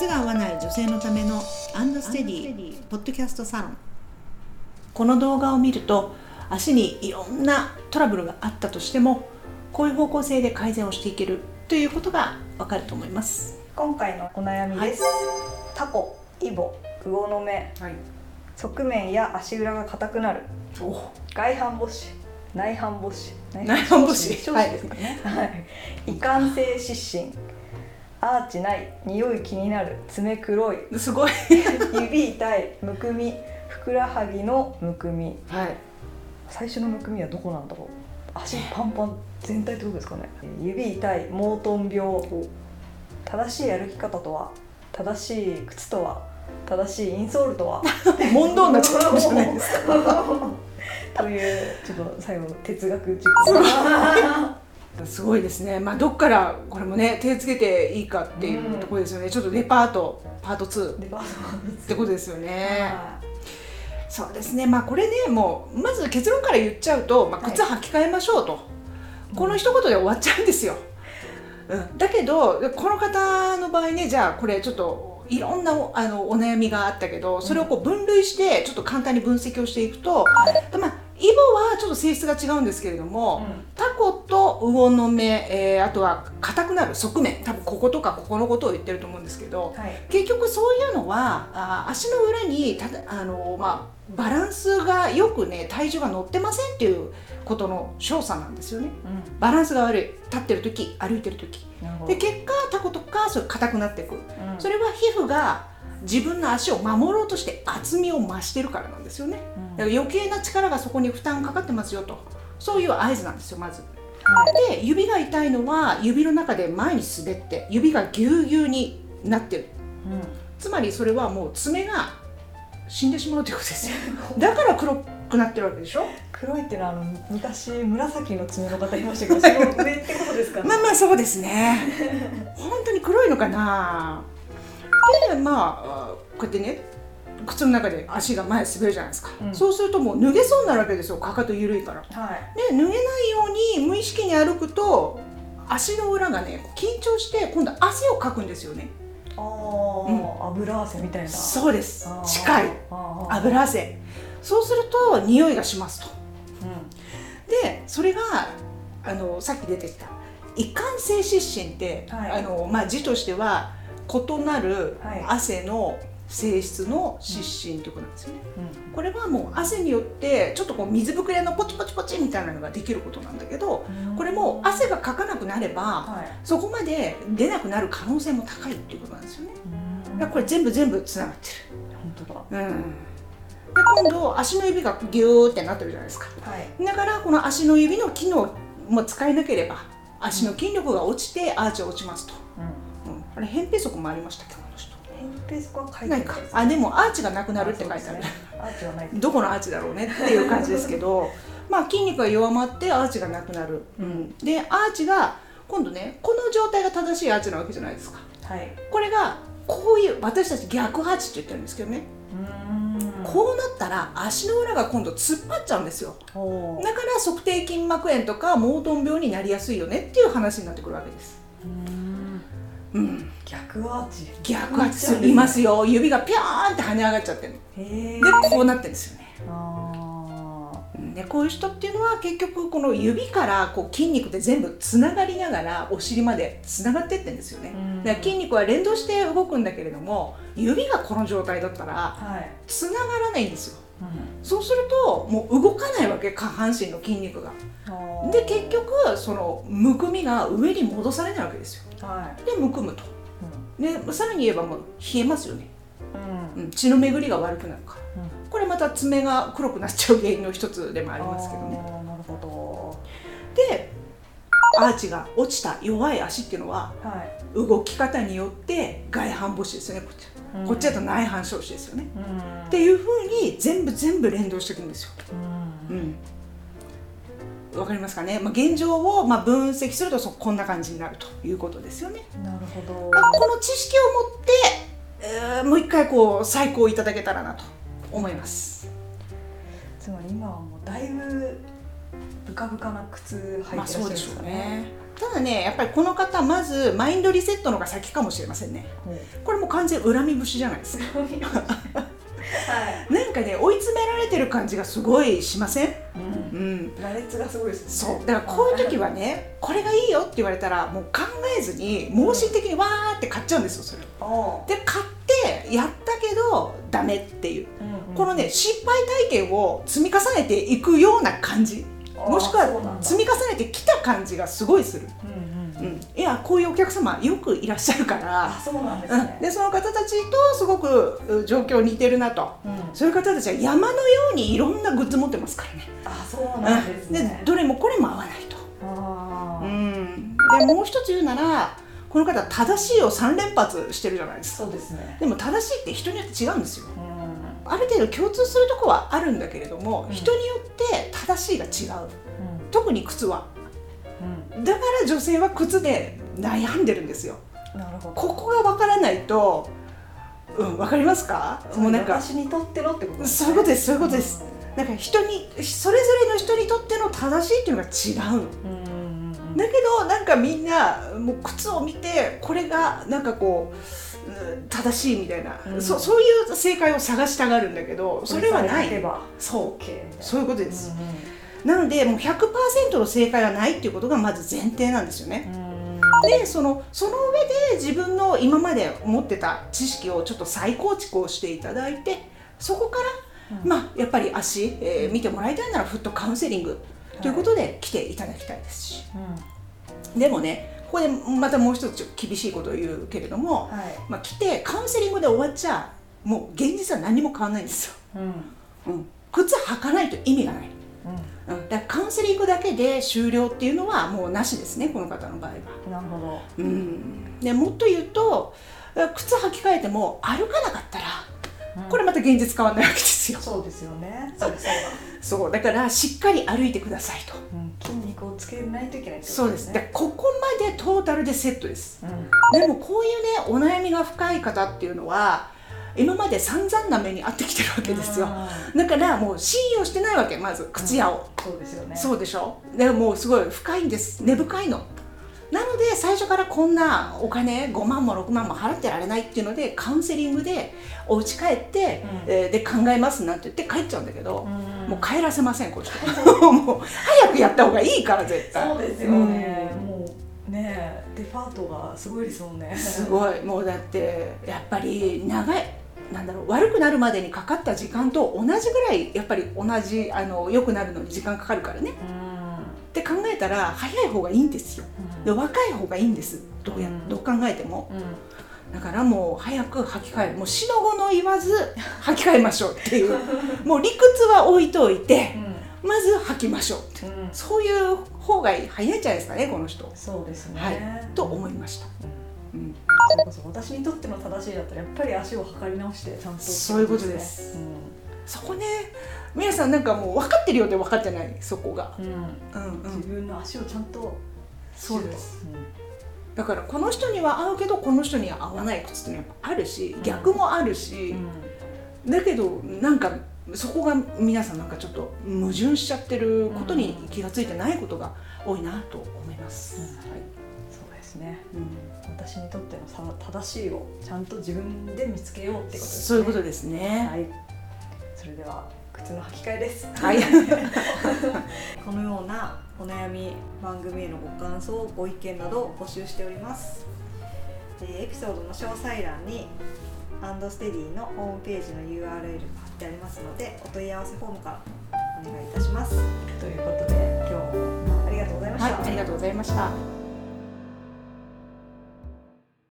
靴が合わない女性のためのアンドステディポッドキャストサロン。この動画を見ると足にいろんなトラブルがあったとしてもこういう方向性で改善をしていけるということがわかると思います。今回のお悩みです、タコイボ魚の目。はい。側面や足裏が硬くなる。お。外反母趾内反母趾。内反母趾。小趾。ですかね、はい、異感性湿疹アーチない匂い気になる。爪黒い。すごい。指痛い。むくみ。ふくらはぎのむくみ。はい。最初のむくみはどこなんだろう。足パンパン。全体ってことですかね。指痛い。モートン病。正しい歩き方とは。正しい靴とは。正しいインソールとは。問答になっちゃったじゃないです。か というちょっと最後哲学チックなすごいですね。まあどっからこれもね手つけていいかっていうところですよね、ちょっとレパートパート2っデパートてことですよね、はそうですね。まあこれねもうまず結論から言っちゃうと、まあ、はい。靴履き替えましょうと、この一言で終わっちゃうんですよ、うん、だけどこの方の場合ねじゃあこれちょっといろんなおあのお悩みがあったけどそれをこう分類してちょっと簡単に分析をしていくと、まあイボはちょっと性質が違うんですけれども、うん。タコと魚の目、えーあとは硬くなる側面。多分こことかここのことを言ってると思うんですけど、はい。結局そういうのはあ足の裏にただあの、まあ、バランスがよくね体重が乗ってませんっていうことの証左なんですよね。うバランスが悪い。立ってる時歩いてる時。で結果タコとかそれ硬くなっていく。うん。それは皮膚が自分の足を守ろうとして厚みを増してるからなんですよね。うん。だから余計な力がそこに負担かかってますよと。そういう合図なんですよまず。はい。で指が痛いのは指の中で前に滑って指がぎゅうぎゅうになってる。うん。つまりそれはもう爪が死んでしまうということですよ。だから黒くなってるわけでしょ。黒いっていうのはあの昔紫の爪の方いましたけどその上ってことですかね。まあまあそうですね。本当に黒いのかなでまあこうやってね靴の中で足が前滑るじゃないですか、うん。そうするともう脱げそうになるわけですよかかと緩いから。はい。で脱げないように無意識に歩くと足の裏がね緊張して今度汗をかくんですよね。ああ、油汗みたいな。そうです。近い。油汗。そうすると匂いがしますと。うでそれがあのさっき出てきた異感性湿疹って、はい。あのまあ、字としては異なるはい。汗の性質の湿疹ということなんですよね。ん。これはもう汗によってちょっとこう水ぶくれのポチポチポチみたいなのができることなんだけどうん。これも汗がかかなくなればはい。そこまで出なくなる可能性も高いっていうことなんですよね。うん。だからこれ全部全部つながって本当だ。る。うん、で今度足の指がギューってなってるじゃないですか。はい。だからこの足の指の機能も使えなければ足の筋力が落ちてアーチが落ちますと、あれ扁平足もありましたっけ人。扁平足は書いてない。か。あでもアーチがなくなるって書いてある、ね。アーチはないどこのアーチだろうねっていう感じですけど まあ筋肉が弱まってアーチがなくなる、うん、でアーチが今度ねこの状態が正しいアーチなわけじゃないですか。はい。これがこういう私たち逆アーチって言ってるんですけどね、うん。こうなったら足の裏が今度突っ張っちゃうんですよ。だから足底筋膜炎とかモートン病になりやすいよねっていう話になってくるわけです。うん。うん、逆アーチ。逆アーチいますよ。指がピョーンって跳ね上がっちゃってるでこうなってるんですよでこういう人っていうのは結局この指からこう筋肉で全部つながりながらお尻までつながってってるんですよね。うん。だから筋肉は連動して動くんだけれども指がこの状態だったらはい。つながらないんですよ。うん。そうするともう動かないわけ下半身の筋肉が。で結局そのむくみが上に戻されないわけですよ。はい。でむくむと。でさらに言えばもう冷えますよね、うん。うん、血の巡りが悪くなるから。うんこれまた爪が黒くなっちゃう原因の一つでもありますけどね。なるほでアーチが落ちた弱い足っていうのはどはい。動き方によって外反母趾ですよね。こっち,、うん。こっちだと内反小趾ですよね、うん。っていうふうに全部全部連動していくんですよ。うん。うん。わかりますかね、まあ、現状をまあ分析するとそこんな感じになるということですよね。なるほど。まあこの知識を持って、えーもう一回こう再考いただけたらなと思います。つまり今はもうだいぶブカブカな靴履いてらっしゃるんまあそうでしょうですかね。ね。ただねやっぱりこの方まずマインドリセットのが先かもしれませんね。これも完全恨み節じゃないですか。はい。なんかね追い詰められてる感じがすごいしません？うん。うん。羅列がすごいですね。そう。だからこういう時はねこれがいいよって言われたらもう考えずに盲信的にわーって買っちゃうんですよそれで買ってやったけどダメっていう。あこのね失敗体験を積み重ねていくような感じ。もしくは積み重ねてきた感じがすごいする、うんうんうん、いやこういうお客様よくいらっしゃるから。あ、そうなんですうん、ねでその方たちとすごくう状況似てるなと。うん。そういう方たちは山のようにいろんなグッズ持ってますからね、あそうなんですね。どれもこれも合わないと、うん、でもう一つ言うならこの方正しいを3連発してるじゃないですか。そうですね。でも正しいって人によって違うんですよ。うん。ある程度共通するとこはあるんだけれども、うん。人によって正しいが違う。特に靴は。うん。だから女性は靴で悩んでるんですよ。なるほど。ここがわからないとうんわかりますか？もうなんか私にとってのってことですね。そういうことですそういうことです。なんか人にそれぞれの人にとっての正しいっていうのが違ううんだけどなんかみんなもう靴を見てこれがなんかこううん正しいみたいな、うん。そそういう正解を探したがるんだけどそれはない。そう。そういうことです、うん。なのでもう100%の正解はないっていうことがまず前提なんですよね。うん。でそのその上で自分の今まで持ってた知識をちょっと再構築をしていただいてそこから、うん。まあやっぱり足、えー見てもらいたいならフットカウンセリングということで来ていただきたいですし、でもねここでまたもう一つ厳しいことを言うけれども、はい。まあ、来てカウンセリングで終わっちゃもう現実は何も変わらないんですよ、うん。うん、靴履かないと意味がない、うん、だからカウンセリングだけで終了っていうのはもうなしですねこの方の場合は。うんなるほど。うん、でもっと言うと靴履き替えても歩かなかったらこれまた現実変わらないわけですよ。そうですよね。そうそうだからしっかり歩いてくださいと。うん。筋肉をつけないといけないってことそうです。でここまでトータルでセットです。うん。でもこういうねお悩みが深い方っていうのは今まで散々な目に遭ってきてるわけですよ。だからもう信用してないわけまず靴屋を、そうですよね。そうでしょ？でもうすごい深いんです。根深いのなので最初からこんなお金5万も6万も払ってられないっていうのでカウンセリングでお家帰って、うん。えーで考えますなんて言って帰っちゃうんだけど、うん。もう帰らせませんこっち もう早くやった方がいいから絶対。そうですよね。うん。もうねデパートがすごいですもんね。すごい。もうだってやっぱり長いなんだろう悪くなるまでにかかった時間と同じぐらいやっぱり同じあの良くなるのに時間かかるからね。って考えたら早い方がいいんですよで若い方がいいんです。どうや、うん。どう考えても。うん。うんだからもう早く履き替える。もう死の後の言わず履き替えましょうっていう。もう理屈は置いといてまず履きましょうって。うん。そういう方が早いんじゃないですかねこの人。そうですね。はい。と思いました、うん。私にとっての正しいだったらやっぱり足を測り直してちゃんと。そういうことです。うそこね皆さんなんかもう分かってるようで分かってない。そこが、ん、うん。うんうん、自分の足をちゃんとそうです。うん。だからこの人には合うけどこの人には合わない靴っていうのはやっぱあるし逆もあるし、だけどなんかそこが皆さんなんかちょっと矛盾しちゃってることに気がついてないことが多いなと思います、うん。はい。そうですね。うん、私にとってのさ正しいをちゃんと自分で見つけようってことですね。そういうことですね。はい。それでは靴の履き替えです。はい、このようなお悩み番組へのご感想ご意見などを募集しております、えーエピソードの詳細欄にアンドステディのホームページの URL が貼ってありますのでお問い合わせフォームからお願いいたします。ということで今日もありがとうございました、はい、ありがとうございました。